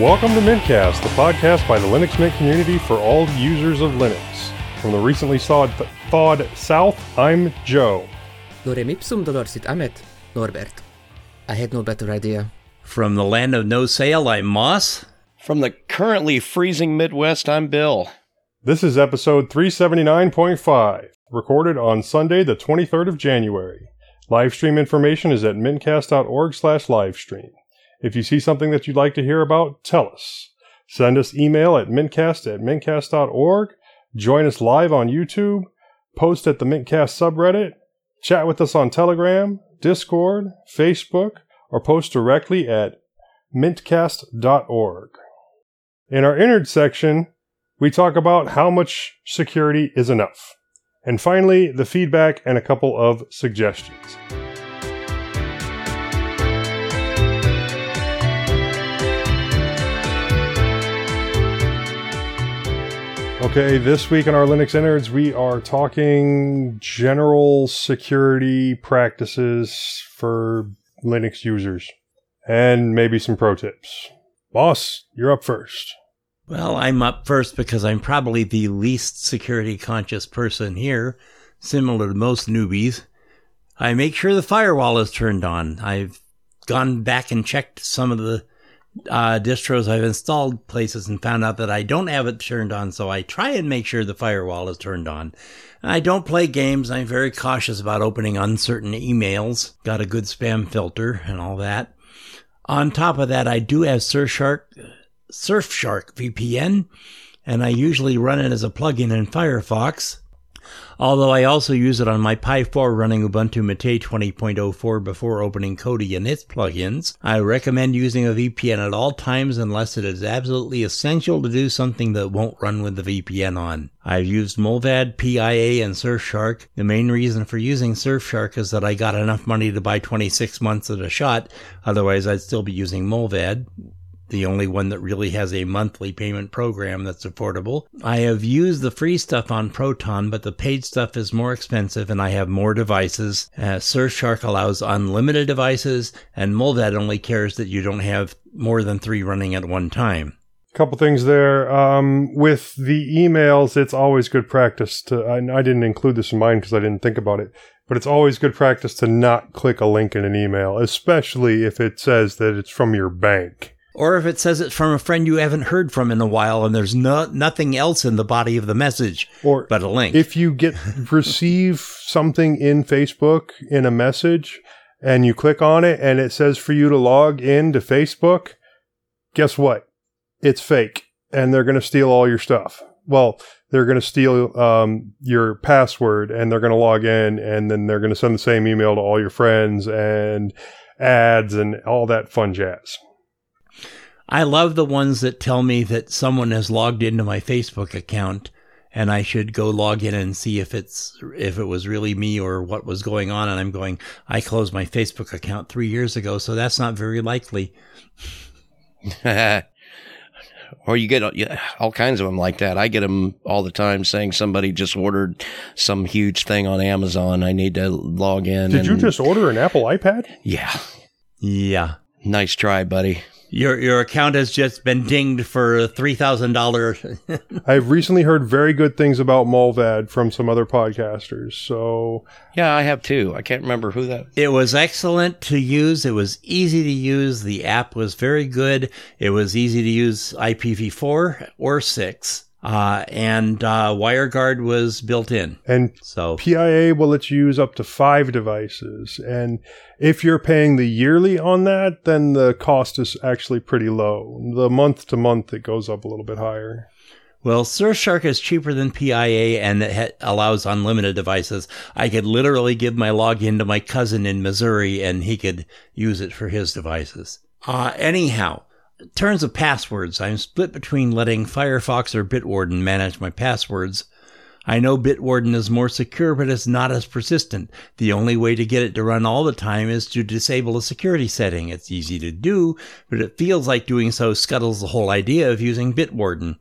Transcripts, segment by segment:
Welcome to Mintcast, the podcast by the Linux Mint community for all users of Linux. From the recently thawed, thawed South, I'm Joe. Lorem ipsum dolorsit amet, Norbert. I had no better idea. From the land of no sail, I'm Moss. From the currently freezing Midwest, I'm Bill. This is episode 379.5, recorded on Sunday, the 23rd of January. Livestream information is at mintcast.org slash livestream. If you see something that you'd like to hear about, tell us. Send us email at mintcast at mintcast.org, join us live on YouTube, post at the Mintcast subreddit, chat with us on Telegram, Discord, Facebook, or post directly at mintcast.org. In our innards section, we talk about how much security is enough. And finally, the feedback and a couple of suggestions. Okay, this week on our Linux Innards, we are talking general security practices for Linux users and maybe some pro tips. Moss, you're up first. Well, I'm up first because I'm probably the least security conscious person here, similar to most newbies. I make sure the firewall is turned on. I've gone back and checked some of the uh, distros I've installed places and found out that I don't have it turned on, so I try and make sure the firewall is turned on. I don't play games. I'm very cautious about opening uncertain emails. Got a good spam filter and all that. On top of that, I do have Surfshark, Surfshark VPN, and I usually run it as a plugin in Firefox. Although I also use it on my Pi 4 running Ubuntu Mate 20.04 before opening Kodi and its plugins, I recommend using a VPN at all times unless it is absolutely essential to do something that won't run with the VPN on. I've used Mullvad, PIA, and Surfshark. The main reason for using Surfshark is that I got enough money to buy 26 months at a shot, otherwise I'd still be using Mullvad the only one that really has a monthly payment program that's affordable. I have used the free stuff on Proton, but the paid stuff is more expensive and I have more devices. Uh, Surfshark allows unlimited devices and Mullvad only cares that you don't have more than three running at one time. Couple things there. Um, with the emails, it's always good practice to. I, I didn't include this in mine because I didn't think about it, but it's always good practice to not click a link in an email, especially if it says that it's from your bank. Or if it says it's from a friend you haven't heard from in a while and there's no, nothing else in the body of the message or but a link. If you get receive something in Facebook in a message and you click on it and it says for you to log in to Facebook, guess what? It's fake and they're going to steal all your stuff. Well, they're going to steal um, your password and they're going to log in and then they're going to send the same email to all your friends and ads and all that fun jazz. I love the ones that tell me that someone has logged into my Facebook account and I should go log in and see if it's if it was really me or what was going on and I'm going I closed my Facebook account 3 years ago so that's not very likely. or you get all kinds of them like that. I get them all the time saying somebody just ordered some huge thing on Amazon. I need to log in. Did and, you just order an Apple iPad? Yeah. Yeah. Nice try, buddy. Your your account has just been dinged for three thousand dollars. I've recently heard very good things about Mullvad from some other podcasters. So yeah, I have too. I can't remember who that. It was excellent to use. It was easy to use. The app was very good. It was easy to use IPv4 or six. Uh, and uh, WireGuard was built in. And so PIA will let you use up to five devices. And if you're paying the yearly on that, then the cost is actually pretty low. The month to month, it goes up a little bit higher. Well, Surfshark is cheaper than PIA and it ha- allows unlimited devices. I could literally give my login to my cousin in Missouri and he could use it for his devices. Uh, anyhow, terms of passwords, I'm split between letting Firefox or Bitwarden manage my passwords. I know Bitwarden is more secure, but it's not as persistent. The only way to get it to run all the time is to disable a security setting. It's easy to do, but it feels like doing so scuttles the whole idea of using Bitwarden.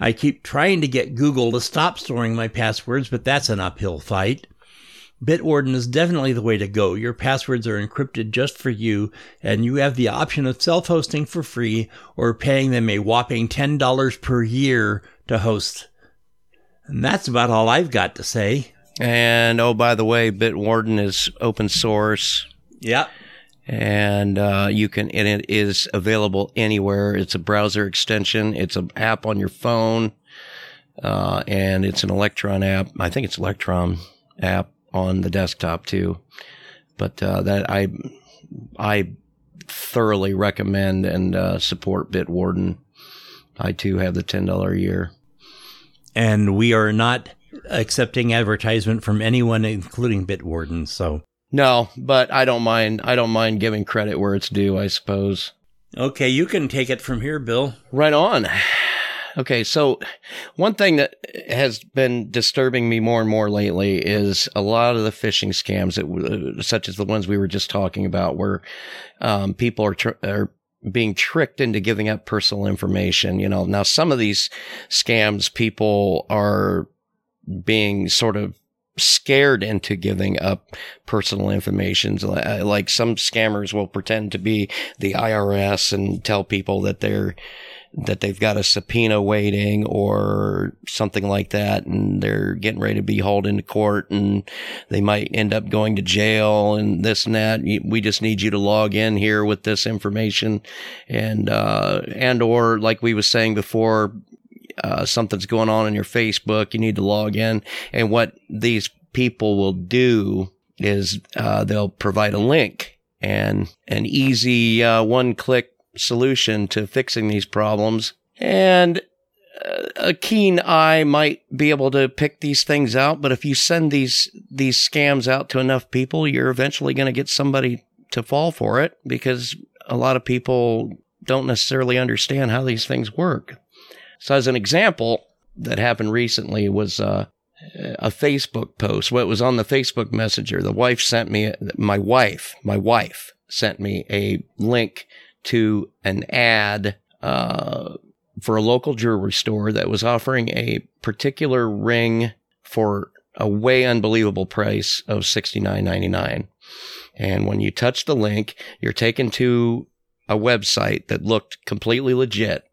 I keep trying to get Google to stop storing my passwords, but that's an uphill fight. Bitwarden is definitely the way to go. Your passwords are encrypted just for you, and you have the option of self hosting for free or paying them a whopping $10 per year to host. And that's about all I've got to say. And oh, by the way, Bitwarden is open source. Yep. and uh, you can and it is available anywhere. It's a browser extension. It's an app on your phone, uh, and it's an Electron app. I think it's Electron app on the desktop too. But uh, that I I thoroughly recommend and uh, support Bitwarden. I too have the ten dollar a year. And we are not accepting advertisement from anyone, including Bitwarden. So, No, but I don't mind. I don't mind giving credit where it's due. I suppose. okay, you can take it from here, Bill. Right on. Okay, so one thing that has been disturbing me more and more lately is a lot of the phishing scams that, such as the ones we were just talking about, where um, people are tr- are being tricked into giving up personal information. You know, now some of these scams, people are being sort of scared into giving up personal information. Like some scammers will pretend to be the IRS and tell people that they're that they've got a subpoena waiting or something like that and they're getting ready to be hauled into court and they might end up going to jail and this and that. We just need you to log in here with this information and, uh, and or like we was saying before, uh, something's going on in your Facebook, you need to log in. And what these people will do is, uh, they'll provide a link and an easy, uh, one click solution to fixing these problems. And uh, a keen eye might be able to pick these things out. But if you send these, these scams out to enough people, you're eventually going to get somebody to fall for it because a lot of people don't necessarily understand how these things work. So as an example that happened recently was, uh, a Facebook post. What was on the Facebook Messenger? The wife sent me, my wife, my wife sent me a link to an ad uh, for a local jewelry store that was offering a particular ring for a way unbelievable price of $69.99. And when you touch the link, you're taken to a website that looked completely legit.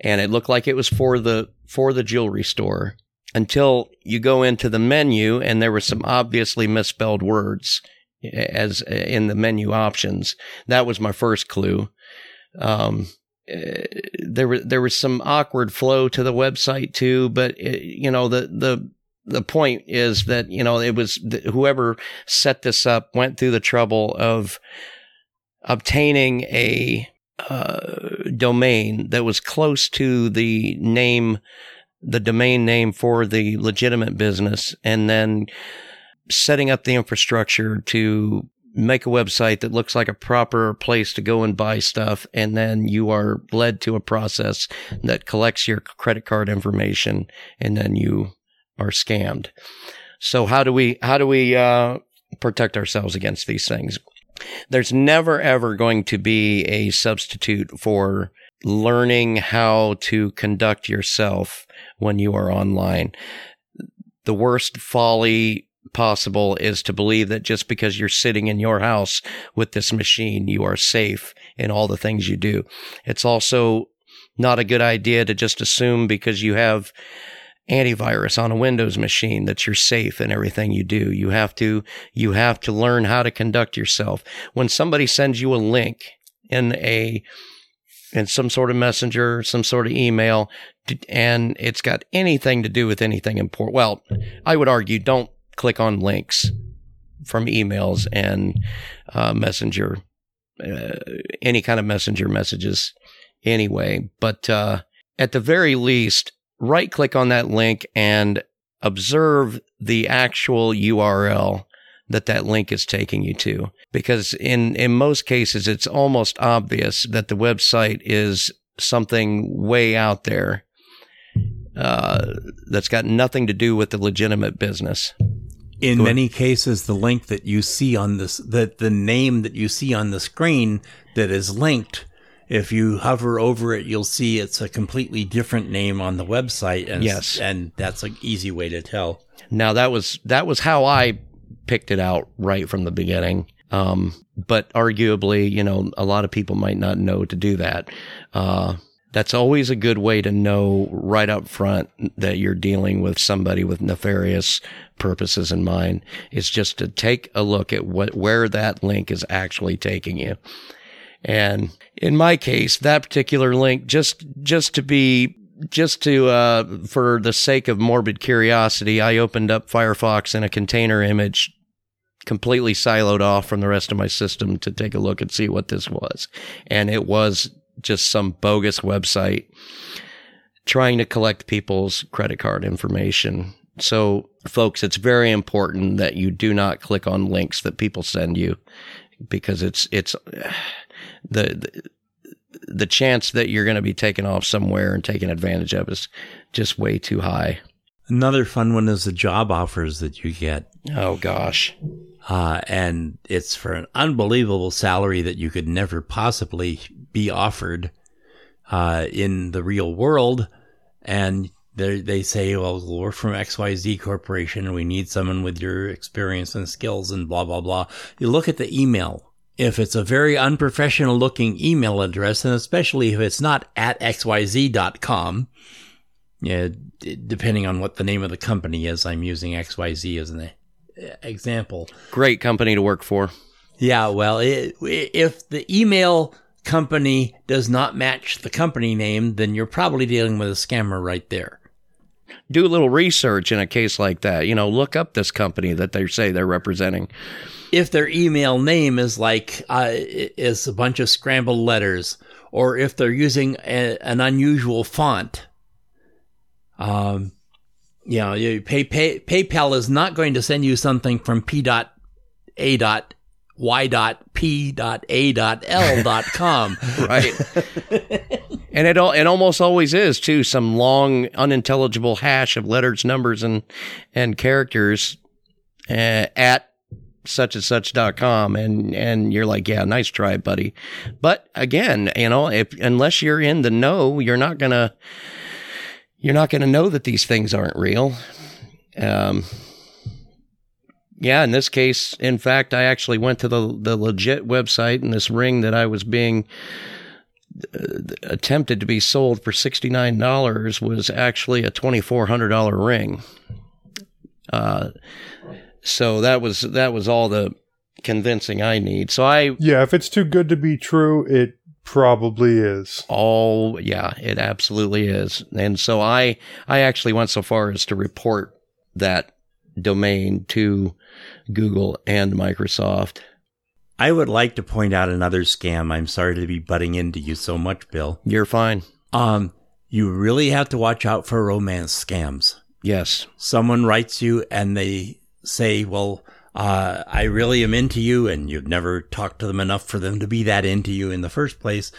And it looked like it was for the, for the jewelry store until you go into the menu and there were some obviously misspelled words as in the menu options. That was my first clue. Um, there was there was some awkward flow to the website too, but it, you know the the the point is that you know it was whoever set this up went through the trouble of obtaining a uh, domain that was close to the name, the domain name for the legitimate business, and then setting up the infrastructure to make a website that looks like a proper place to go and buy stuff. And then you are led to a process that collects your credit card information and then you are scammed. So how do we, how do we, uh, protect ourselves against these things? There's never ever going to be a substitute for learning how to conduct yourself when you are online. The worst folly possible is to believe that just because you're sitting in your house with this machine, you are safe in all the things you do. It's also not a good idea to just assume because you have antivirus on a Windows machine that you're safe in everything you do. You have to, you have to learn how to conduct yourself. When somebody sends you a link in a, in some sort of messenger, some sort of email, and it's got anything to do with anything important. Well, I would argue don't click on links from emails and uh, messenger, uh, any kind of messenger messages anyway. But uh, at the very least, right click on that link and observe the actual URL that that link is taking you to. Because in, in most cases, it's almost obvious that the website is something way out there uh, that's got nothing to do with the legitimate business. In many cases, the link that you see on this, that the name that you see on the screen that is linked, if you hover over it, you'll see it's a completely different name on the website. And, yes, and that's an easy way to tell. Now that was that was how I picked it out right from the beginning. Um, but arguably, you know, a lot of people might not know to do that. Uh, that's always a good way to know right up front that you're dealing with somebody with nefarious purposes in mind is just to take a look at what where that link is actually taking you. And in my case, that particular link just just to be just to uh, for the sake of morbid curiosity, I opened up Firefox in a container image completely siloed off from the rest of my system to take a look and see what this was. And it was just some bogus website trying to collect people's credit card information. So, folks, it's very important that you do not click on links that people send you because it's it's the the, the chance that you're going to be taken off somewhere and taken advantage of is just way too high. Another fun one is the job offers that you get. Oh gosh. Uh, and it's for an unbelievable salary that you could never possibly be offered uh, in the real world. And they say, well, we're from XYZ Corporation and we need someone with your experience and skills and blah, blah, blah. You look at the email. If it's a very unprofessional looking email address, and especially if it's not at xyz.com, yeah, depending on what the name of the company is, I'm using XYZ as an example. Great company to work for. Yeah, well, it, if the email company does not match the company name, then you're probably dealing with a scammer right there. Do a little research in a case like that. You know, look up this company that they say they're representing. If their email name is like uh, is a bunch of scrambled letters, or if they're using a, an unusual font, um, you know, you pay, pay, PayPal is not going to send you something from P dot A dot Y dot P dot A dot L dot com. right. and it all it almost always is too, some long unintelligible hash of letters, numbers, and and characters uh, at such and such dot com and and you're like yeah nice try buddy but again you know if unless you're in the know you're not gonna you're not going to know that these things aren't real. Um, yeah, in this case, in fact, I actually went to the the legit website, and this ring that I was being uh, attempted to be sold for sixty nine dollars was actually a twenty four hundred dollar ring. Uh, so that was that was all the convincing I need. So I yeah, if it's too good to be true, it probably is. Oh, yeah, it absolutely is. And so I I actually went so far as to report that domain to Google and Microsoft. I would like to point out another scam. I'm sorry to be butting into you so much, Bill. You're fine. Um, you really have to watch out for romance scams. Yes. Someone writes you and they say, well, uh, I really am into you and you've never talked to them enough for them to be that into you in the first place.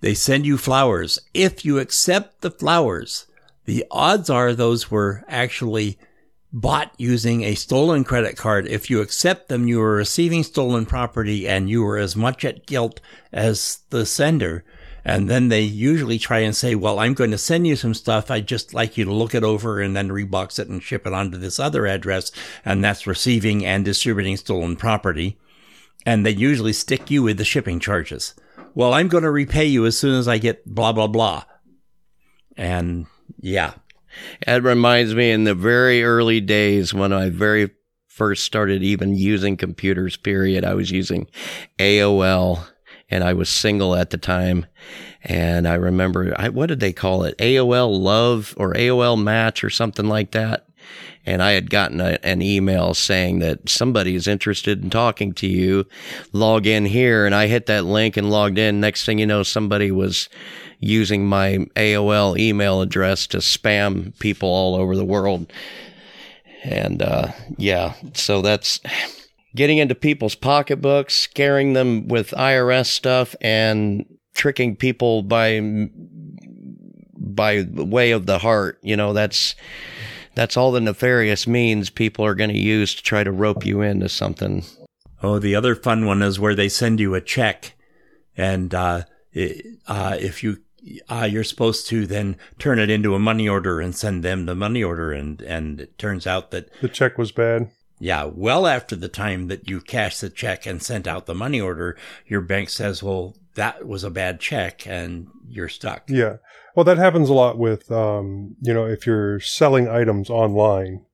They send you flowers. If you accept the flowers, the odds are those were actually bought using a stolen credit card. If you accept them, you are receiving stolen property and you are as much at guilt as the sender. And then they usually try and say, well, I'm going to send you some stuff. I'd just like you to look it over and then rebox it and ship it onto this other address. And that's receiving and distributing stolen property. And they usually stick you with the shipping charges. Well, I'm going to repay you as soon as I get blah, blah, blah. And yeah. It reminds me in the very early days when I very first started even using computers, period, I was using AOL and I was single at the time. And I remember, I, what did they call it? AOL Love or AOL Match or something like that. And I had gotten a, an email saying that somebody is interested in talking to you. Log in here. And I hit that link and logged in. Next thing you know, somebody was using my AOL email address to spam people all over the world. And, uh, yeah, so that's, getting into people's pocketbooks, scaring them with IRS stuff, and tricking people by by way of the heart. You know, that's that's all the nefarious means people are going to use to try to rope you into something. Oh, the other fun one is where they send you a check, and uh, uh, if you uh, you're supposed to then turn it into a money order and send them the money order, and and it turns out that the check was bad. Yeah, well after the time that you cashed the check and sent out the money order, your bank says, well, that was a bad check and you're stuck. Yeah. Well, that happens a lot with, um, you know, if you're selling items online.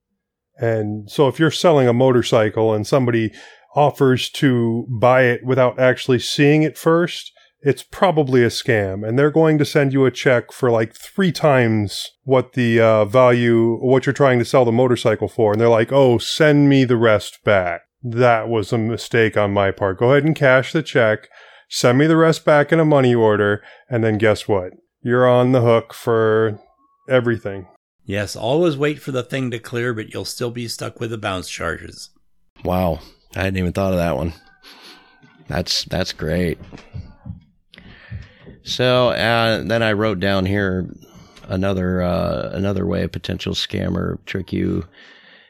And so if you're selling a motorcycle and somebody offers to buy it without actually seeing it first, it's probably a scam and they're going to send you a check for like three times what the uh, value what you're trying to sell the motorcycle for and they're like oh send me the rest back that was a mistake on my part go ahead and cash the check send me the rest back in a money order and then guess what you're on the hook for everything Yes, always wait for the thing to clear, but you'll still be stuck with the bounce charges. Wow. I hadn't even thought of that one. That's that's great. So uh, then I wrote down here another uh, another way a potential scammer trick you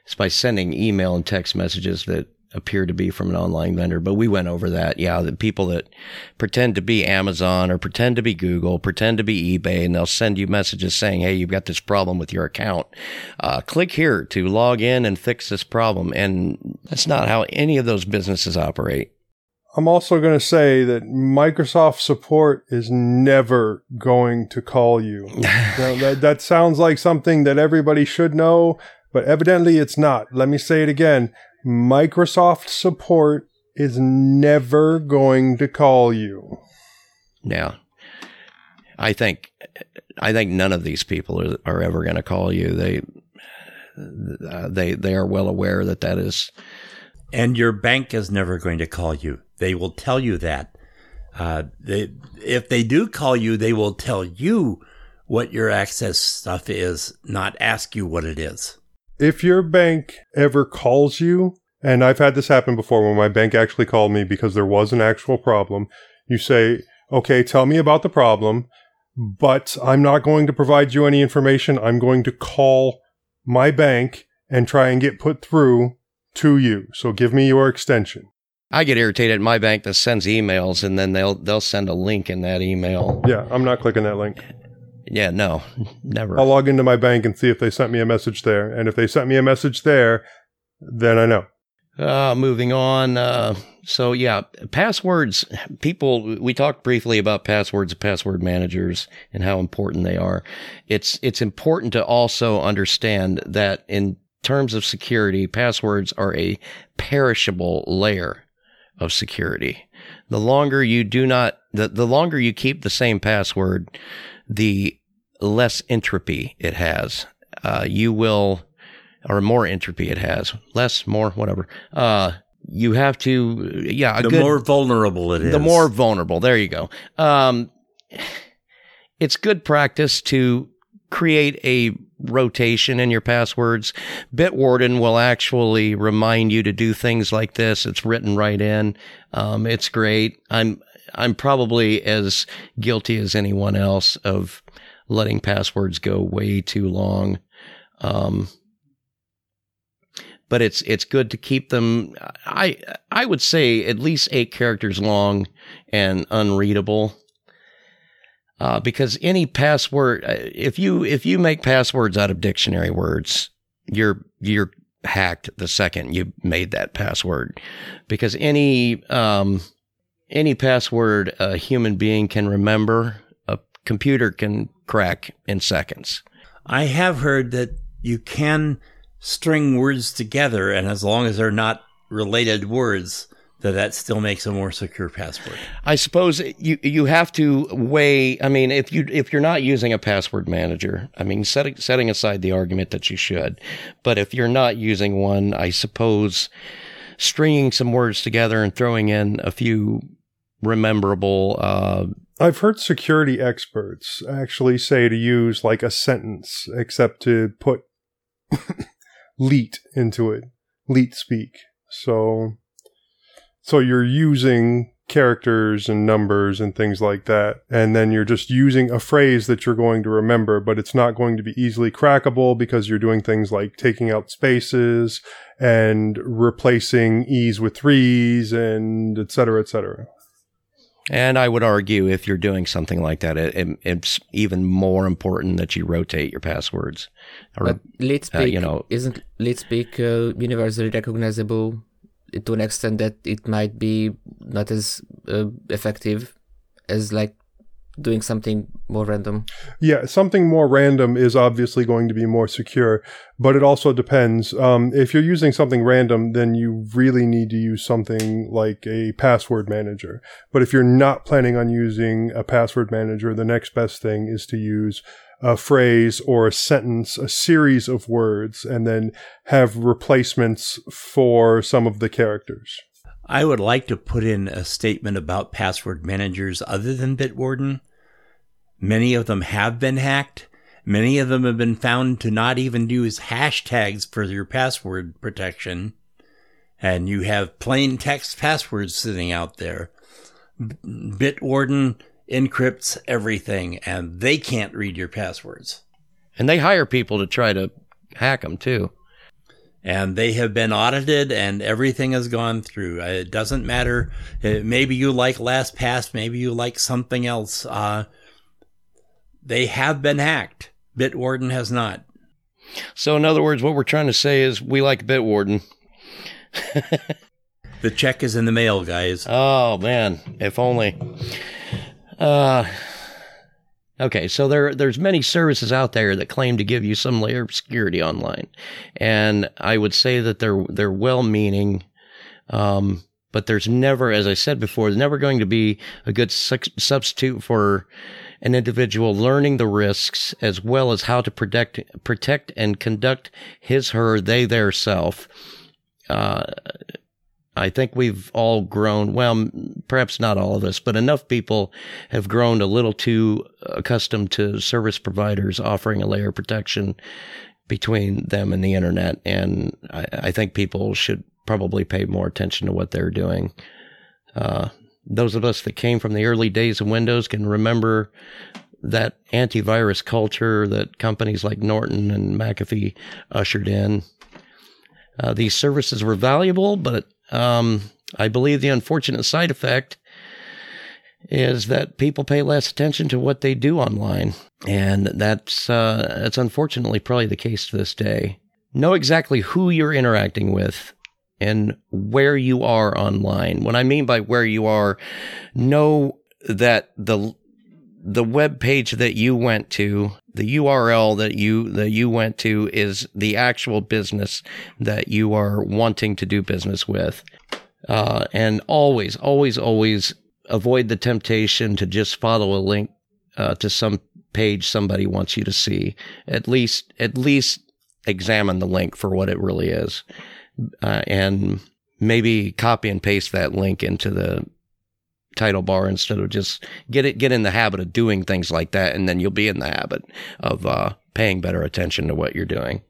is by sending email and text messages that appear to be from an online vendor. But we went over that. Yeah, the people that pretend to be Amazon or pretend to be Google, pretend to be eBay, and they'll send you messages saying, "Hey, you've got this problem with your account. Uh, click here to log in and fix this problem." And that's not how any of those businesses operate. I'm also going to say that Microsoft support is never going to call you. Now, that, that sounds like something that everybody should know, but evidently it's not. Let me say it again. Microsoft support is never going to call you. Yeah. I think I think none of these people are, are ever going to call you. They uh, they they are well aware that that is And your bank is never going to call you. They will tell you that. Uh, they, if they do call you, they will tell you what your access stuff is, not ask you what it is. If your bank ever calls you, and I've had this happen before when my bank actually called me because there was an actual problem, you say, okay, tell me about the problem, but I'm not going to provide you any information. I'm going to call my bank and try and get put through to you. So give me your extension. I get irritated at my bank that sends emails and then they'll they'll send a link in that email. Yeah, I'm not clicking that link. Yeah, no, never. I'll log into my bank and see if they sent me a message there. And if they sent me a message there, then I know. Uh, moving on. Uh, so yeah, passwords. People, we talked briefly about passwords and password managers and how important they are. It's it's important to also understand that in terms of security, passwords are a perishable layer of security. The longer you do not, the, the longer you keep the same password, the less entropy it has. Uh, you will, or more entropy it has, less, more, whatever. Uh, you have to, yeah, a The good, more vulnerable it is. the more vulnerable. There you go. Um, it's good practice to create a rotation in your passwords. Bitwarden will actually remind you to do things like this. It's written right in. Um, it's great. I'm I'm probably as guilty as anyone else of letting passwords go way too long. Um, but it's it's good to keep them. I I would say at least eight characters long and unreadable. Uh, because any password, uh, if you if you make passwords out of dictionary words, you're you're hacked the second you made that password. Because any um, any password a human being can remember, a computer can crack in seconds. I have heard that you can string words together, and as long as they're not related words, that that still makes a more secure password. I suppose you you have to weigh. I mean, if you if you're not using a password manager, I mean, setting setting aside the argument that you should, but if you're not using one, I suppose stringing some words together and throwing in a few rememberable. Uh, I've heard security experts actually say to use like a sentence, except to put leet into it, leet speak. So, so you're using characters and numbers and things like that, and then you're just using a phrase that you're going to remember, but it's not going to be easily crackable because you're doing things like taking out spaces and replacing e's with threes and et cetera, et cetera. And I would argue if you're doing something like that, it, it, it's even more important that you rotate your passwords. Or, but LeetSpeak, uh, you know, isn't LeetSpeak uh, universally recognizable to an extent that it might be not as uh, effective as like doing something more random. Yeah, something more random is obviously going to be more secure, but it also depends. Um, if you're using something random, then you really need to use something like a password manager. But if you're not planning on using a password manager, the next best thing is to use a phrase or a sentence, a series of words, and then have replacements for some of the characters. I would like to put in a statement about password managers other than Bitwarden. Many of them have been hacked. Many of them have been found to not even use hashtags for your password protection. And you have plain text passwords sitting out there. Bitwarden encrypts everything and they can't read your passwords. And they hire people to try to hack them too and they have been audited and everything has gone through. Uh, it doesn't matter. Uh, maybe you like LastPass, maybe you like something else. Uh, they have been hacked. Bitwarden has not. So, in other words, what we're trying to say is we like Bitwarden. the check is in the mail, guys. Oh man, if only. Uh Okay, so there there's many services out there that claim to give you some layer of security online, and I would say that they're they're well-meaning, um, but there's never, as I said before, there's never going to be a good su- substitute for an individual learning the risks as well as how to protect protect and conduct his her they their self. Uh, I think we've all grown, well, perhaps not all of us, but enough people have grown a little too accustomed to service providers offering a layer of protection between them and the internet. And I, I think people should probably pay more attention to what they're doing. Uh, those of us that came from the early days of Windows can remember that antivirus culture that companies like Norton and McAfee ushered in. Uh, these services were valuable, but um, I believe the unfortunate side effect is that people pay less attention to what they do online, and that's uh, that's unfortunately probably the case to this day. Know exactly who you're interacting with and where you are online. What I mean by where you are, know that the the web page that you went to, the URL that you that you went to is the actual business that you are wanting to do business with. Uh, and always, always, always avoid the temptation to just follow a link uh, to some page somebody wants you to see. At least, at least examine the link for what it really is, uh, and maybe copy and paste that link into the title bar instead of just get it get in the habit of doing things like that and then you'll be in the habit of uh, paying better attention to what you're doing.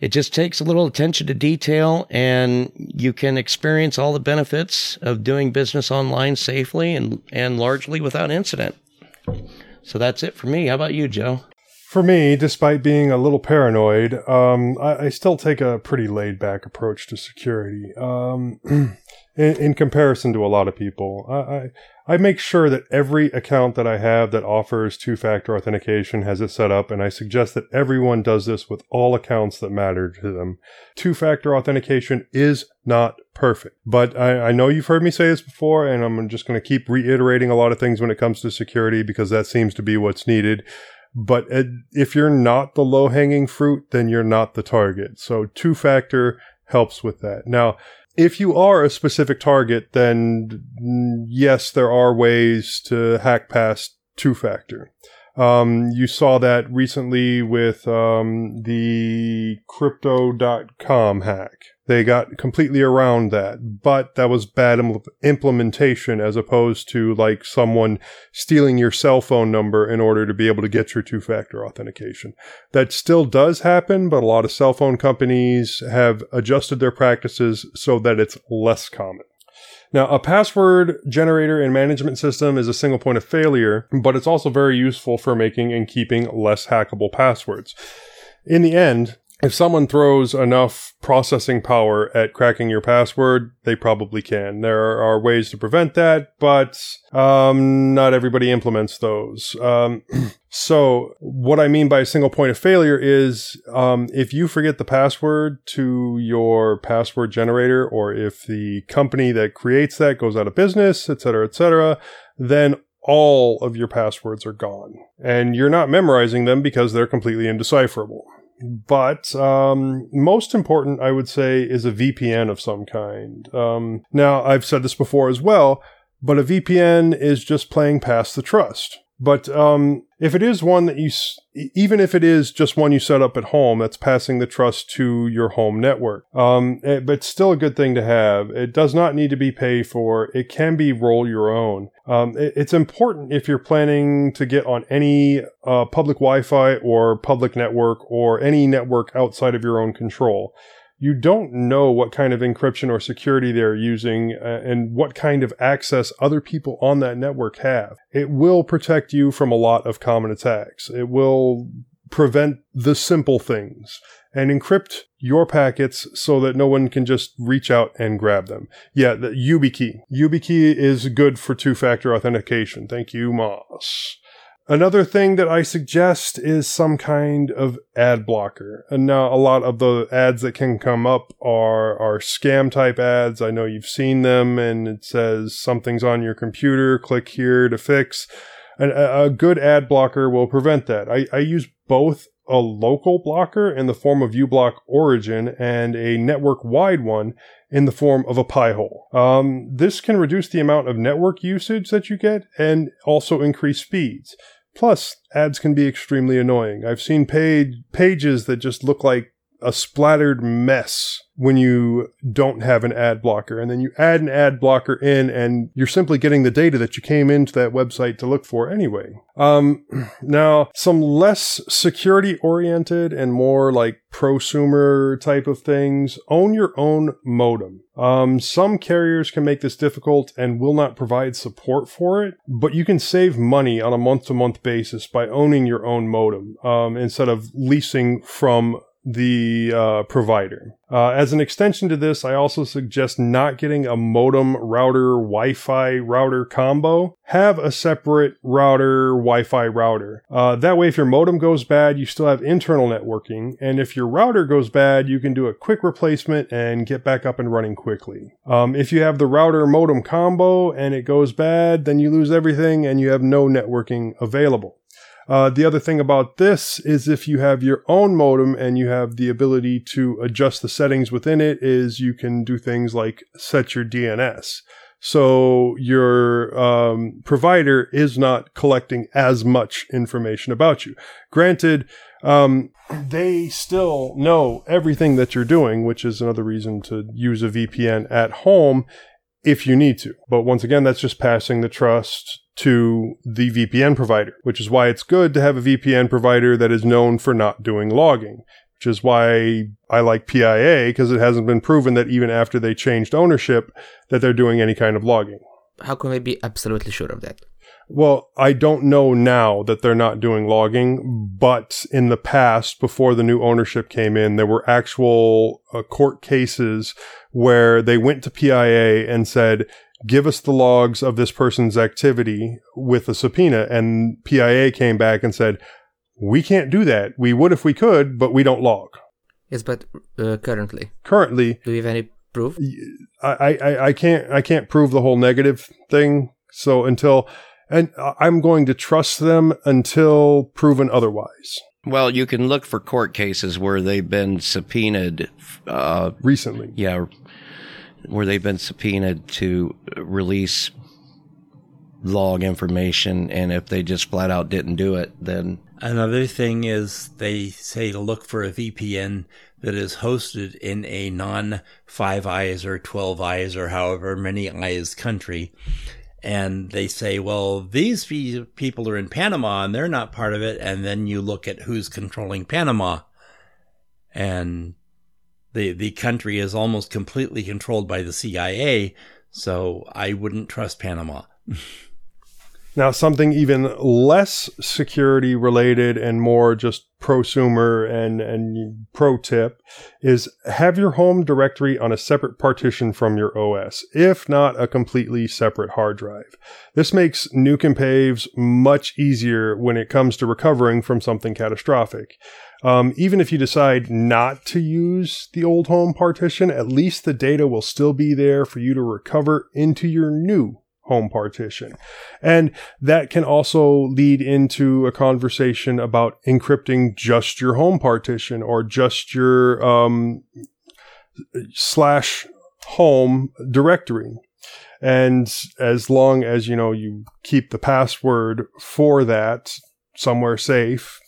It just takes a little attention to detail and you can experience all the benefits of doing business online safely and, and largely without incident. So that's it for me. How about you joe for me, despite being a little paranoid, um, I, I, still take a pretty laid back approach to security. Um, in, in, comparison to a lot of people, I, I, I make sure that every account that I have that offers two factor authentication has it set up, and I suggest that everyone does this with all accounts that matter to them. Two factor authentication is not perfect, but I, I know you've heard me say this before, and I'm just going to keep reiterating a lot of things when it comes to security because that seems to be what's needed. But if you're not the low hanging fruit, then you're not the target. So two factor helps with that. Now, if you are a specific target, then yes, there are ways to hack past two factor. Um, you saw that recently with um, the crypto.com hack. They got completely around that, but that was bad Im- implementation as opposed to like someone stealing your cell phone number in order to be able to get your two factor authentication. That still does happen, but a lot of cell phone companies have adjusted their practices so that it's less common. Now, a password generator and management system is a single point of failure, but it's also very useful for making and keeping less hackable passwords. In the end, if someone throws enough processing power at cracking your password, they probably can. There are ways to prevent that, but um, not everybody implements those. Um, so, what I mean by a single point of failure is um, if you forget the password to your password generator, or if the company that creates that goes out of business, et cetera, et cetera, then all of your passwords are gone. And you're not memorizing them because they're completely indecipherable. But um, most important, I would say, is a VPN of some kind. Um, now, I've said this before as well, but a VPN is just playing past the trust. But um, if it is one that you, even if it is just one you set up at home, that's passing the trust to your home network. Um, it, eh, but still a good thing to have. It does not need to be paid for. It can be roll your own. Um, it, it's important if you're planning to get on any uh, public Wi-Fi or public network or any network outside of your own control you don't know what kind of encryption or security they're using uh, and what kind of access other people on that network have. It will protect you from a lot of common attacks. It will prevent the simple things and encrypt your packets so that no one can just reach out and grab them. Yeah, the YubiKey. YubiKey is good for two-factor authentication. Thank you, Moss. Another thing that I suggest is some kind of ad blocker. And now a lot of the ads that can come up are, are scam type ads. I know you've seen them and it says something's on your computer. Click here to fix. And a, a good ad blocker will prevent that. I, I use both a local blocker in the form of uBlock Origin and a network wide one in the form of a Pi-hole. Um, this can reduce the amount of network usage that you get and also increase speeds. Plus, ads can be extremely annoying. I've seen page, pages that just look like a splattered mess when you don't have an ad blocker. And then you add an ad blocker in and you're simply getting the data that you came into that website to look for anyway. Um, now, some less security oriented and more like prosumer type of things, own your own modem. Um, some carriers can make this difficult and will not provide support for it, but you can save money on a month to month basis by owning your own modem, um, instead of leasing from the uh, provider. Uh, as an extension to this, I also suggest not getting a modem router Wi-Fi router combo. Have a separate router Wi-Fi router. Uh, that way, if your modem goes bad, you still have internal networking, and if your router goes bad, you can do a quick replacement and get back up and running quickly. Um, if you have the router modem combo and it goes bad, then you lose everything and you have no networking available. Uh, the other thing about this is if you have your own modem and you have the ability to adjust the settings within it is you can do things like set your DNS. So your um, provider is not collecting as much information about you. Granted, um, they still know everything that you're doing, which is another reason to use a VPN at home if you need to. But once again, that's just passing the trust to the VPN provider, which is why it's good to have a VPN provider that is known for not doing logging, which is why I like PIA because it hasn't been proven that even after they changed ownership that they're doing any kind of logging. How can we be absolutely sure of that? Well, I don't know now that they're not doing logging, but in the past, before the new ownership came in, there were actual uh, court cases where they went to PIA and said, give us the logs of this person's activity with a subpoena. And PIA came back and said, we can't do that. We would if we could, but we don't log. Yes, but uh, currently, currently, do you have any proof? I, I, I can't, I can't prove the whole negative thing. So until, and I'm going to trust them until proven otherwise. Well, you can look for court cases where they've been subpoenaed uh, recently. Yeah, where they've been subpoenaed to release log information. And if they just flat out didn't do it, then. Another thing is they say to look for a VPN that is hosted in a non five eyes or 12 eyes or however many eyes country. And they say, well, these people are in Panama and they're not part of it. And then you look at who's controlling Panama. And the the country is almost completely controlled by the CIA, so I wouldn't trust Panama. Now, something even less security related and more just prosumer and, and pro tip is have your home directory on a separate partition from your OS, if not a completely separate hard drive. This makes nuke and paves much easier when it comes to recovering from something catastrophic. Um, even if you decide not to use the old home partition, at least the data will still be there for you to recover into your new home partition. And that can also lead into a conversation about encrypting just your home partition or just your um, slash home directory. And as long as, you know, you keep the password for that somewhere safe,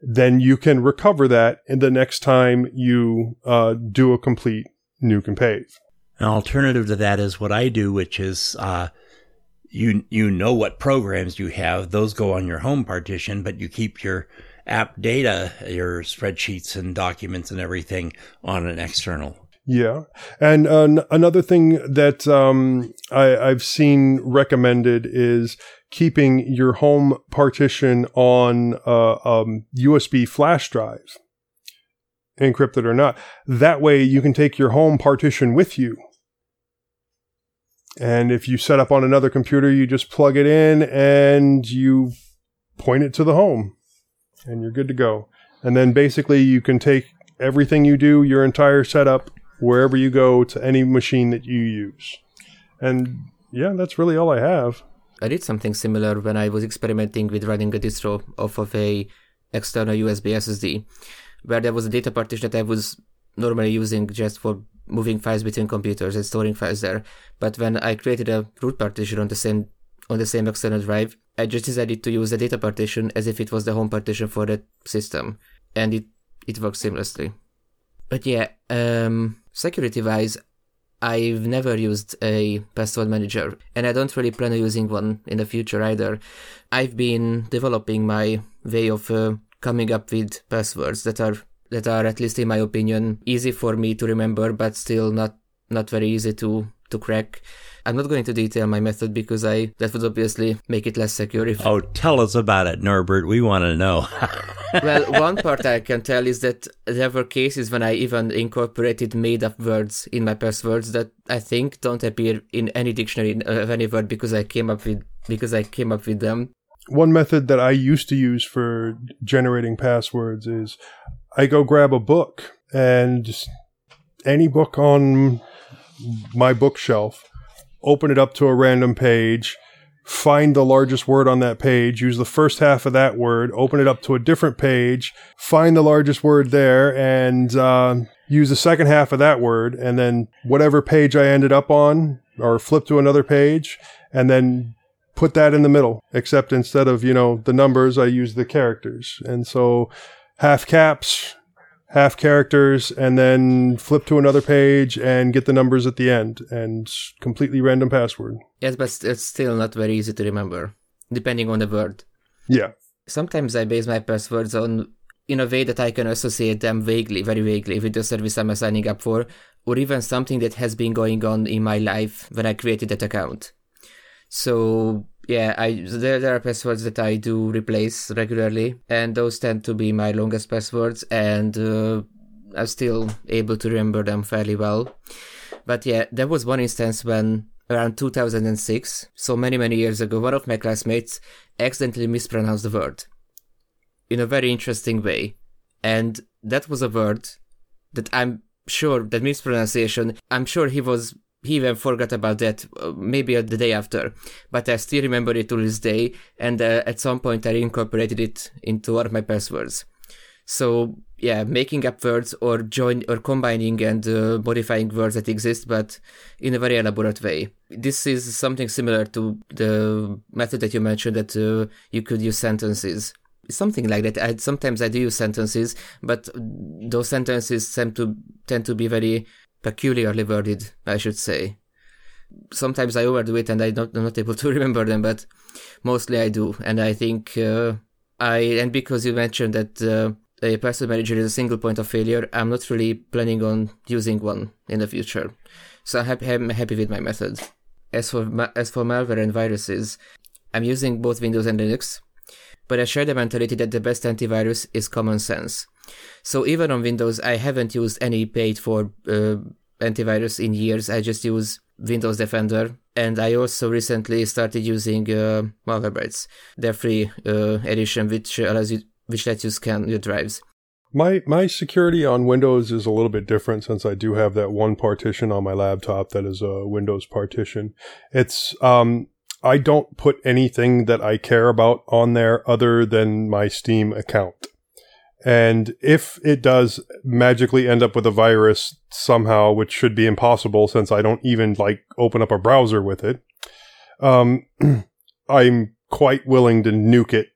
then you can recover that in the next time you uh, do a complete nuke and pave. An alternative to that is what I do, which is uh, you you know what programs you have; those go on your home partition, but you keep your app data, your spreadsheets and documents and everything on an external. Yeah, and uh, another thing that um, I, I've seen recommended is keeping your home partition on a um, USB flash drive, encrypted or not. That way, you can take your home partition with you and if you set up on another computer, you just plug it in and you point it to the home and you're good to go. And then basically you can take everything you do, your entire setup, wherever you go to any machine that you use. And yeah, that's really all I have. I did something similar when I was experimenting with running a distro off of a external USB SSD, where there was a data partition that I was normally using just for moving files between computers and storing files there. But when I created a root partition on the same on the same external drive, I just decided to use the data partition as if it was the home partition for that system, and it it works seamlessly. But yeah, um, security wise, I've never used a password manager, and I don't really plan on using one in the future either. I've been developing my way of uh, coming up with passwords that are that are at least in my opinion easy for me to remember but still not not very easy to to crack. I'm not going to detail my method because i that would obviously make it less secure if oh tell us about it norbert. We want to know. Well one part i can tell is that there were cases when i even incorporated made up words in my passwords that i think don't appear in any dictionary uh, of any word because i came up with because i came up with them. One method that I used to use for generating passwords is I go grab a book and just any book on my bookshelf, open it up to a random page, find the largest word on that page, use the first half of that word, open it up to a different page, find the largest word there, and uh, use the second half of that word, and then whatever page I ended up on, or flip to another page, and then put that in the middle. Except instead of you know the numbers, I use the characters, and so half caps, half characters, and then flip to another page and get the numbers at the end and completely random password. Yes, but it's still not very easy to remember, depending on the word. Yeah. Sometimes I base my passwords on in a way that I can associate them vaguely, very vaguely, with the service I'm signing up for, or even something that has been going on in my life when I created that account. So yeah, I there, there are passwords that I do replace regularly, and those tend to be my longest passwords, and uh, I'm still able to remember them fairly well. But yeah, there was one instance when around 2006, so many many years ago, one of my classmates accidentally mispronounced the word in a very interesting way, and that was a word that I'm sure that mispronunciation. I'm sure he was he even forgot about that uh, maybe the day after. But i still remember it to this day and uh, at some point i incorporated it into one of my passwords. So yeah making up words or join or combining and uh, modifying words that exist but in a very elaborate way. This is something similar to the method that you mentioned that uh, you could use sentences. Something like that. I, sometimes i do use sentences but those sentences tend to tend to be very peculiarly worded, I should say. Sometimes I overdo it and I'm not, I'm not able to remember them, but mostly I do. And I think uh, I, and because you mentioned that uh, a password manager is a single point of failure, I'm not really planning on using one in the future. So I'm happy, I'm happy with my method. As for as for malware and viruses, I'm using both Windows and Linux, but I share the mentality that the best antivirus is common sense. So even on Windows, I haven't used any paid for uh, antivirus in years. I just use Windows Defender, and I also recently started using uh, Malwarebytes, their free uh, edition, which allows you, which lets you scan your drives. My my security on Windows is a little bit different since I do have that one partition on my laptop that is a Windows partition. It's um I don't put anything that I care about on there other than my Steam account. And if it does magically end up with a virus somehow, which should be impossible since I don't even like open up a browser with it, um, I'm quite willing to nuke it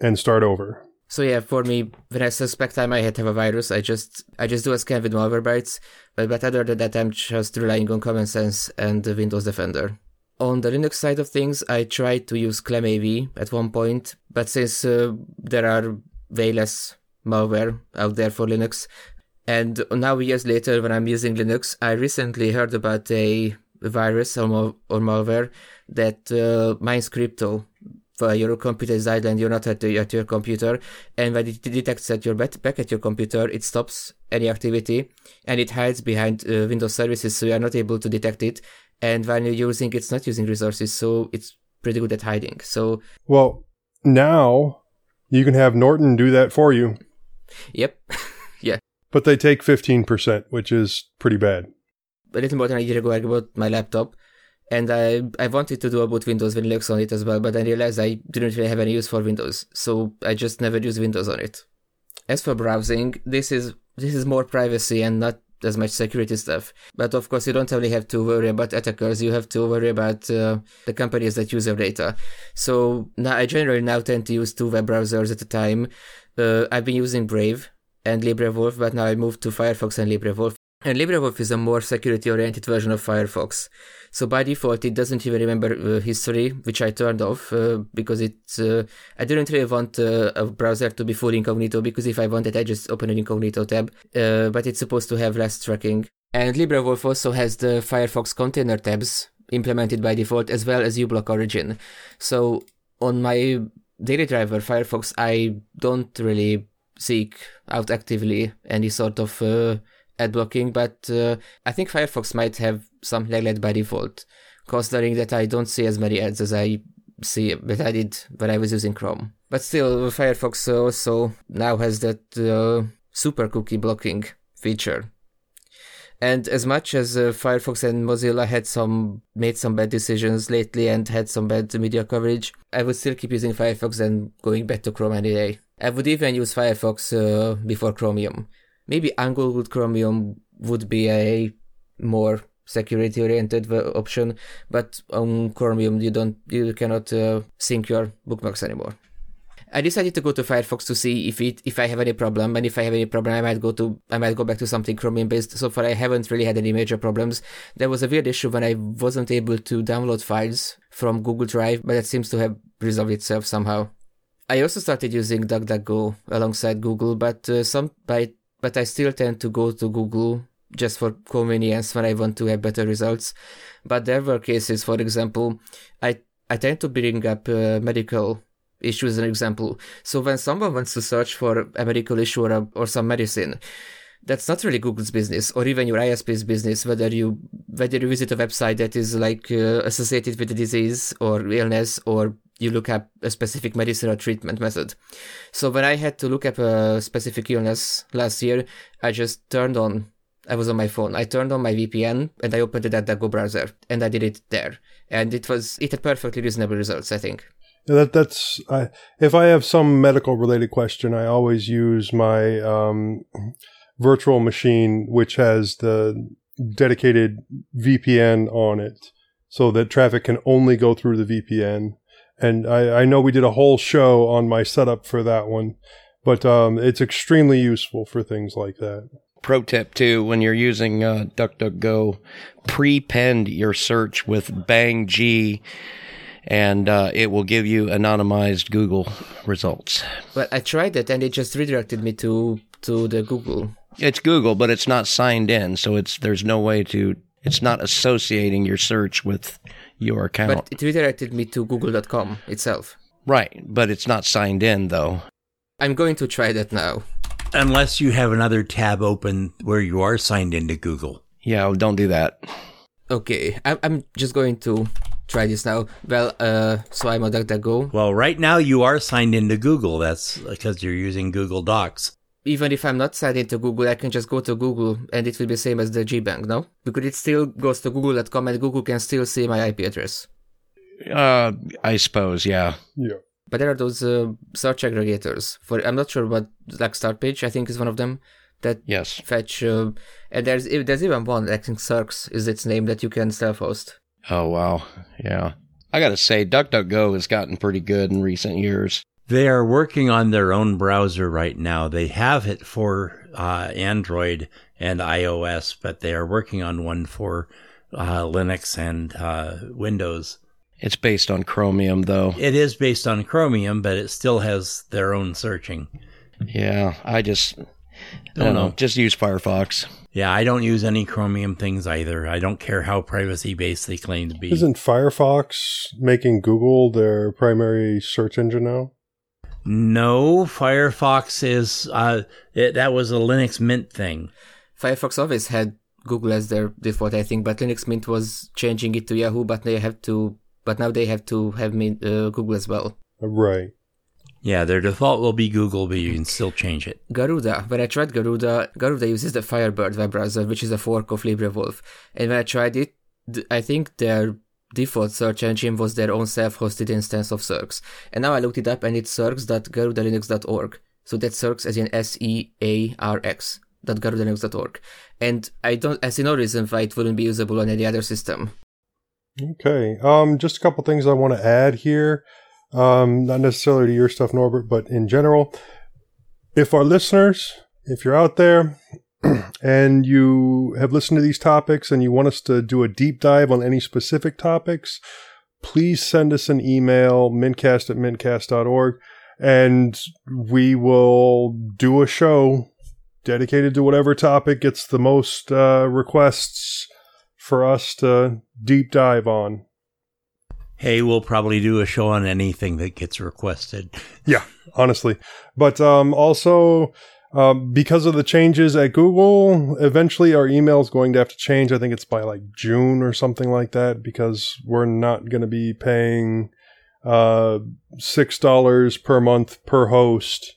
and start over. So yeah, for me, when I suspect I might have a virus, I just I just do a scan with Malwarebytes. But, but other than that, I'm just relying on common sense and the Windows Defender. On the Linux side of things, I tried to use ClamAV at one point, but since uh, there are way less malware out there for Linux, and now years later, when I'm using Linux, I recently heard about a virus or, mal- or malware that uh, mines crypto uh, your computer is idle and you're not at, the, at your computer. And when it detects that you're back at your computer, it stops any activity and it hides behind uh, Windows services so you're not able to detect it. And when you're using it's not using resources, so it's pretty good at hiding. So, well, now you can have Norton do that for you. Yep. yeah. But they take 15%, which is pretty bad. A little more than a year ago, I bought my laptop and I I wanted to do boot Windows with Linux on it as well, but I realized I didn't really have any use for Windows, so I just never used Windows on it. As for browsing, this is this is more privacy and not as much security stuff. But of course, you don't only have to worry about attackers; you have to worry about uh, the companies that use your data. So now I generally now tend to use two web browsers at a time. Uh, I've been using Brave and LibreWolf, but now I moved to Firefox and LibreWolf. And LibreWolf is a more security-oriented version of Firefox. So by default, it doesn't even remember uh, history, which I turned off uh, because it. Uh, I didn't really want uh, a browser to be full incognito because if I wanted, I just open an incognito tab. Uh, but it's supposed to have less tracking. And LibreWolf also has the Firefox container tabs implemented by default as well as uBlock Origin. So on my daily driver Firefox, I don't really seek out actively any sort of uh, ad blocking, but uh, I think Firefox might have some lag by default, considering that I don't see as many ads as I see that I did when I was using Chrome. But still, Firefox also now has that uh, super cookie blocking feature. And as much as uh, Firefox and Mozilla had some made some bad decisions lately and had some bad media coverage, I would still keep using Firefox and going back to Chrome any day. I would even use Firefox uh, before Chromium maybe ungoogled Chromium would be a more security oriented option, but on Chromium you don't you cannot uh, sync your bookmarks anymore. I decided to go to Firefox to see if it if I have any problem, and if I have any problem, I might go to I might go back to something Chromium based. So far, I haven't really had any major problems. There was a weird issue when I wasn't able to download files from Google Drive, but that seems to have resolved itself somehow. I also started using DuckDuckGo alongside Google, but uh, some by but I still tend to go to Google just for convenience when I want to have better results. But there were cases, for example, I, I tend to bring up uh, medical issues as an example. So when someone wants to search for a medical issue or, a, or some medicine, that's not really Google's business or even your ISP's business, whether you whether you visit a website that is like uh, associated with a disease or illness or you look up a specific medicine or treatment method. So when I had to look up a specific illness last year, I just turned on, I was on my phone, I turned on my VPN and I opened it at the Go browser and I did it there. And it was, it had perfectly reasonable results, I think. That that's I, if I have some medical related question, I always use my um, virtual machine, which has the dedicated VPN on it, so that traffic can only go through the VPN and I, I know we did a whole show on my setup for that one, but um, it's extremely useful for things like that. Pro tip too: when you're using uh, DuckDuckGo, prepend your search with Bang G, and uh, it will give you anonymized Google results. But I tried it, and it just redirected me to to the Google. It's Google, but it's not signed in, so it's there's no way to. It's not associating your search with your account. But it redirected me to google.com itself. right, but it's not signed in though. I'm going to try that now. Unless you have another tab open where you are signed into Google. Yeah, don't do that. Okay, I'm, I'm just going to try this now. Well, uh, so I'm on DuckDuckGo. Well, right now you are signed into Google. That's because you're using Google Docs. Even if I'm not signed into Google, I can just go to Google and it will be same as the GBank, no? Because it still goes to google.com and Google can still see my IP address. Uh, I suppose, yeah. Yeah. But there are those uh, search aggregators for I'm not sure what like Startpage I think is one of them that Yes. fetch uh, and there's there's even one I think SearX is its name that you can self-host. Oh wow, yeah. I gotta say, DuckDuckGo has gotten pretty good in recent years. They are working on their own browser right now. They have it for uh, Android and iOS, but they are working on one for uh, Linux and uh, Windows. It's based on Chromium though. It is based on Chromium, but it still has their own searching. Yeah, I just I Don't don't know. know. Just use Firefox. Yeah, I don't use any Chromium things either. I don't care how privacy based they claim to be. Isn't Firefox making Google their primary search engine now? No, Firefox is uh, it, that was a Linux Mint thing. Firefox always had Google as their default I think, but Linux Mint was changing it to Yahoo, but they have to but now they have to have Mint, uh, Google as well. Uh, Right. Yeah, their default will be Google, but you can still change it. Garuda. When I tried Garuda, Garuda uses the Firebird web browser, which is a fork of LibreWolf. And when I tried it, I think their default search engine was their own self-hosted instance of SearX. And now I looked it up, and it's searx.garudalinux.org. So that's SearX as in S-E-A-R-X. dot garudalinux.org. And I don't, I see no reason why it wouldn't be usable on any other system. Okay. Um, just a couple things I want to add here. Um, not necessarily to your stuff, Norbert, but in general. If our listeners, if you're out there and you have listened to these topics and you want us to do a deep dive on any specific topics, please send us an email, mintcast at mintcast.org, and we will do a show dedicated to whatever topic gets the most uh, requests for us to deep dive on. Hey, we'll probably do a show on anything that gets requested. Yeah, honestly. But um, also, um, because of the changes at Google, eventually our email is going to have to change. I think it's by like June or something like that because we're not going to be paying uh, $6 per month per host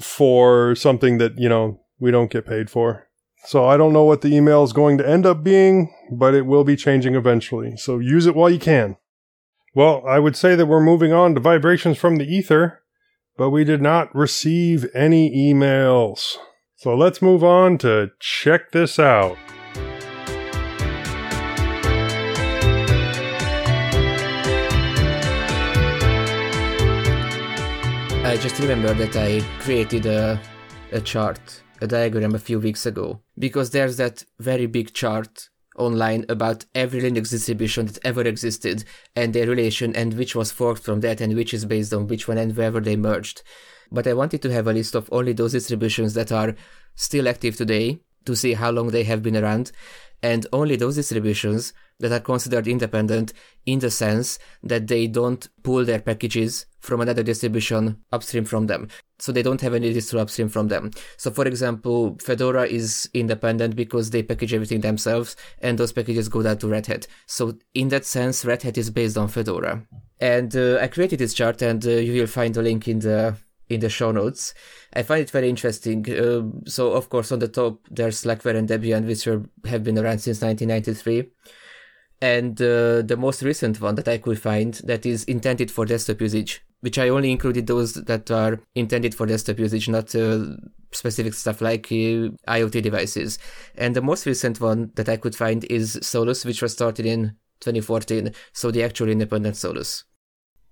for something that, you know, we don't get paid for. So I don't know what the email is going to end up being, but it will be changing eventually. So use it while you can. Well, I would say that we're moving on to vibrations from the ether, but we did not receive any emails. So let's move on to check this out. I just remember that I created a, a chart, a diagram a few weeks ago, because there's that very big chart online about every Linux distribution that ever existed and their relation and which was forked from that and which is based on which one and wherever they merged. But I wanted to have a list of only those distributions that are still active today to see how long they have been around and only those distributions that are considered independent in the sense that they don't pull their packages from another distribution upstream from them. So they don't have any distro upstream from them. So for example, Fedora is independent because they package everything themselves and those packages go down to Red Hat. So in that sense, Red Hat is based on Fedora. And uh, I created this chart and uh, you will find the link in the in the show notes. I find it very interesting. Uh, so, of course, on the top, there's Slackware and Debian, which are, have been around since 1993. And uh, the most recent one that I could find that is intended for desktop usage, which I only included those that are intended for desktop usage, not uh, specific stuff like uh, IoT devices. And the most recent one that I could find is Solus, which was started in 2014, so the actual independent Solus.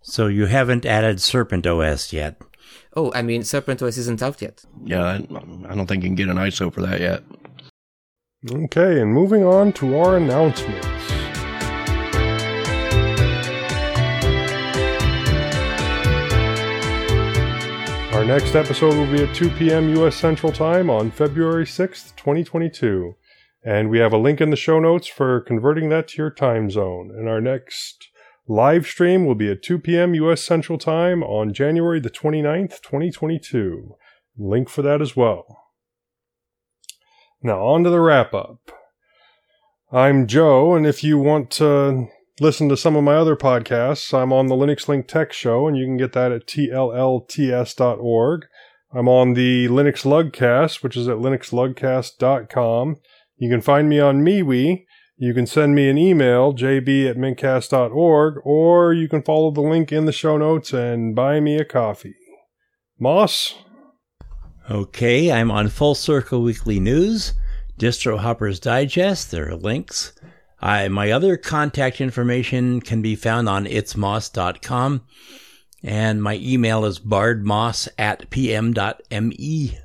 So you haven't added Serpent OS yet. Oh, I mean, Serpent OS isn't out yet. Yeah, I, I don't think you can get an ISO for that yet. Okay, and moving on to our announcements. Our next episode will be at 2 p.m. U.S. Central Time on February 6th, 2022. And we have a link in the show notes for converting that to your time zone. And our next live stream will be at 2 p.m. U.S. Central Time on January the 29th, 2022. Link for that as well. Now, on to the wrap up. I'm Joe, and if you want to listen to some of my other podcasts, I'm on the Linux Link Tech Show, and you can get that at tllts.org. I'm on the Linux Lugcast, which is at linuxlugcast.com. You can find me on MeWe. You can send me an email, jb at mintcast.org, or you can follow the link in the show notes and buy me a coffee. Moss? Okay, I'm on Full Circle Weekly News, Distro Hoppers Digest, there are links. I, my other contact information can be found on itsmoss.com, and my email is bardmoss at pm.me.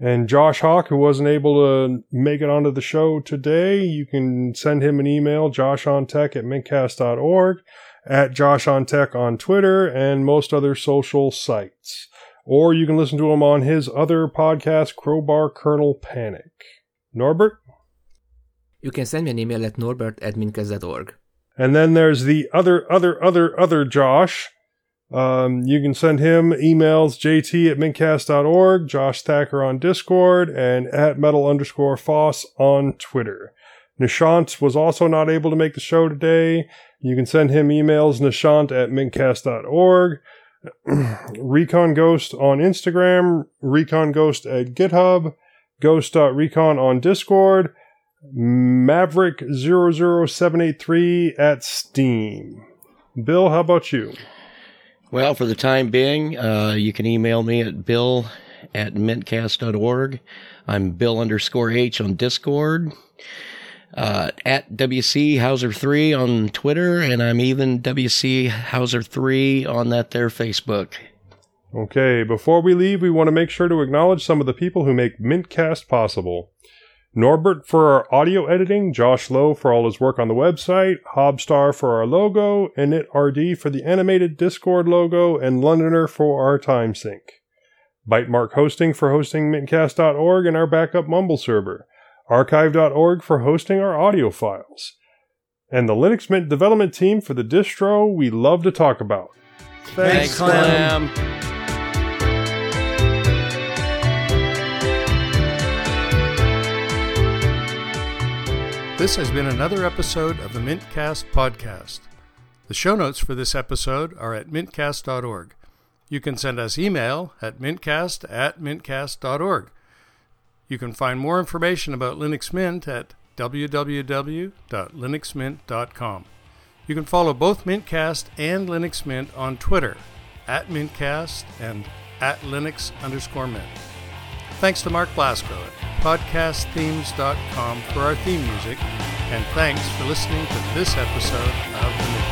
And Josh Hawk, who wasn't able to make it onto the show today, you can send him an email, joshontech at mintcast.org, at joshontech on Twitter, and most other social sites. Or you can listen to him on his other podcast, Crowbar Kernel Panic. Norbert? You can send me an email at norbert at mintcast.org. And then there's the other, other, other, other Josh. Um, you can send him emails, jt at mintcast.org, Josh Thacker on Discord, and at metal underscore foss on Twitter. Nishant was also not able to make the show today. You can send him emails, nishant at mintcast.org. Recon Ghost on Instagram, Recon Ghost at GitHub, Ghost.recon on Discord, Maverick00783 at Steam. Bill, how about you? Well, for the time being, uh, you can email me at bill at mintcast.org. I'm bill underscore h on Discord. Uh, at WC Houser3 on Twitter, and I'm even WC Houser3 on that there Facebook. Okay, before we leave, we want to make sure to acknowledge some of the people who make Mintcast possible. Norbert for our audio editing, Josh Lowe for all his work on the website, Hobstar for our logo, Init RD for the animated Discord logo, and Londoner for our time sync. Bytemark Hosting for hosting mintcast.org and our backup Mumble server. Archive.org for hosting our audio files. And the Linux Mint development team for the distro we love to talk about. Thanks, Clem. This has been another episode of the Mintcast podcast. The show notes for this episode are at mintcast.org. You can send us email at mintcast at mintcast.org. You can find more information about Linux Mint at www.linuxmint.com. You can follow both Mintcast and Linux Mint on Twitter at Mintcast and at Linux underscore Mint. Thanks to Mark Blasco podcastthemes.com for our theme music, and thanks for listening to this episode of the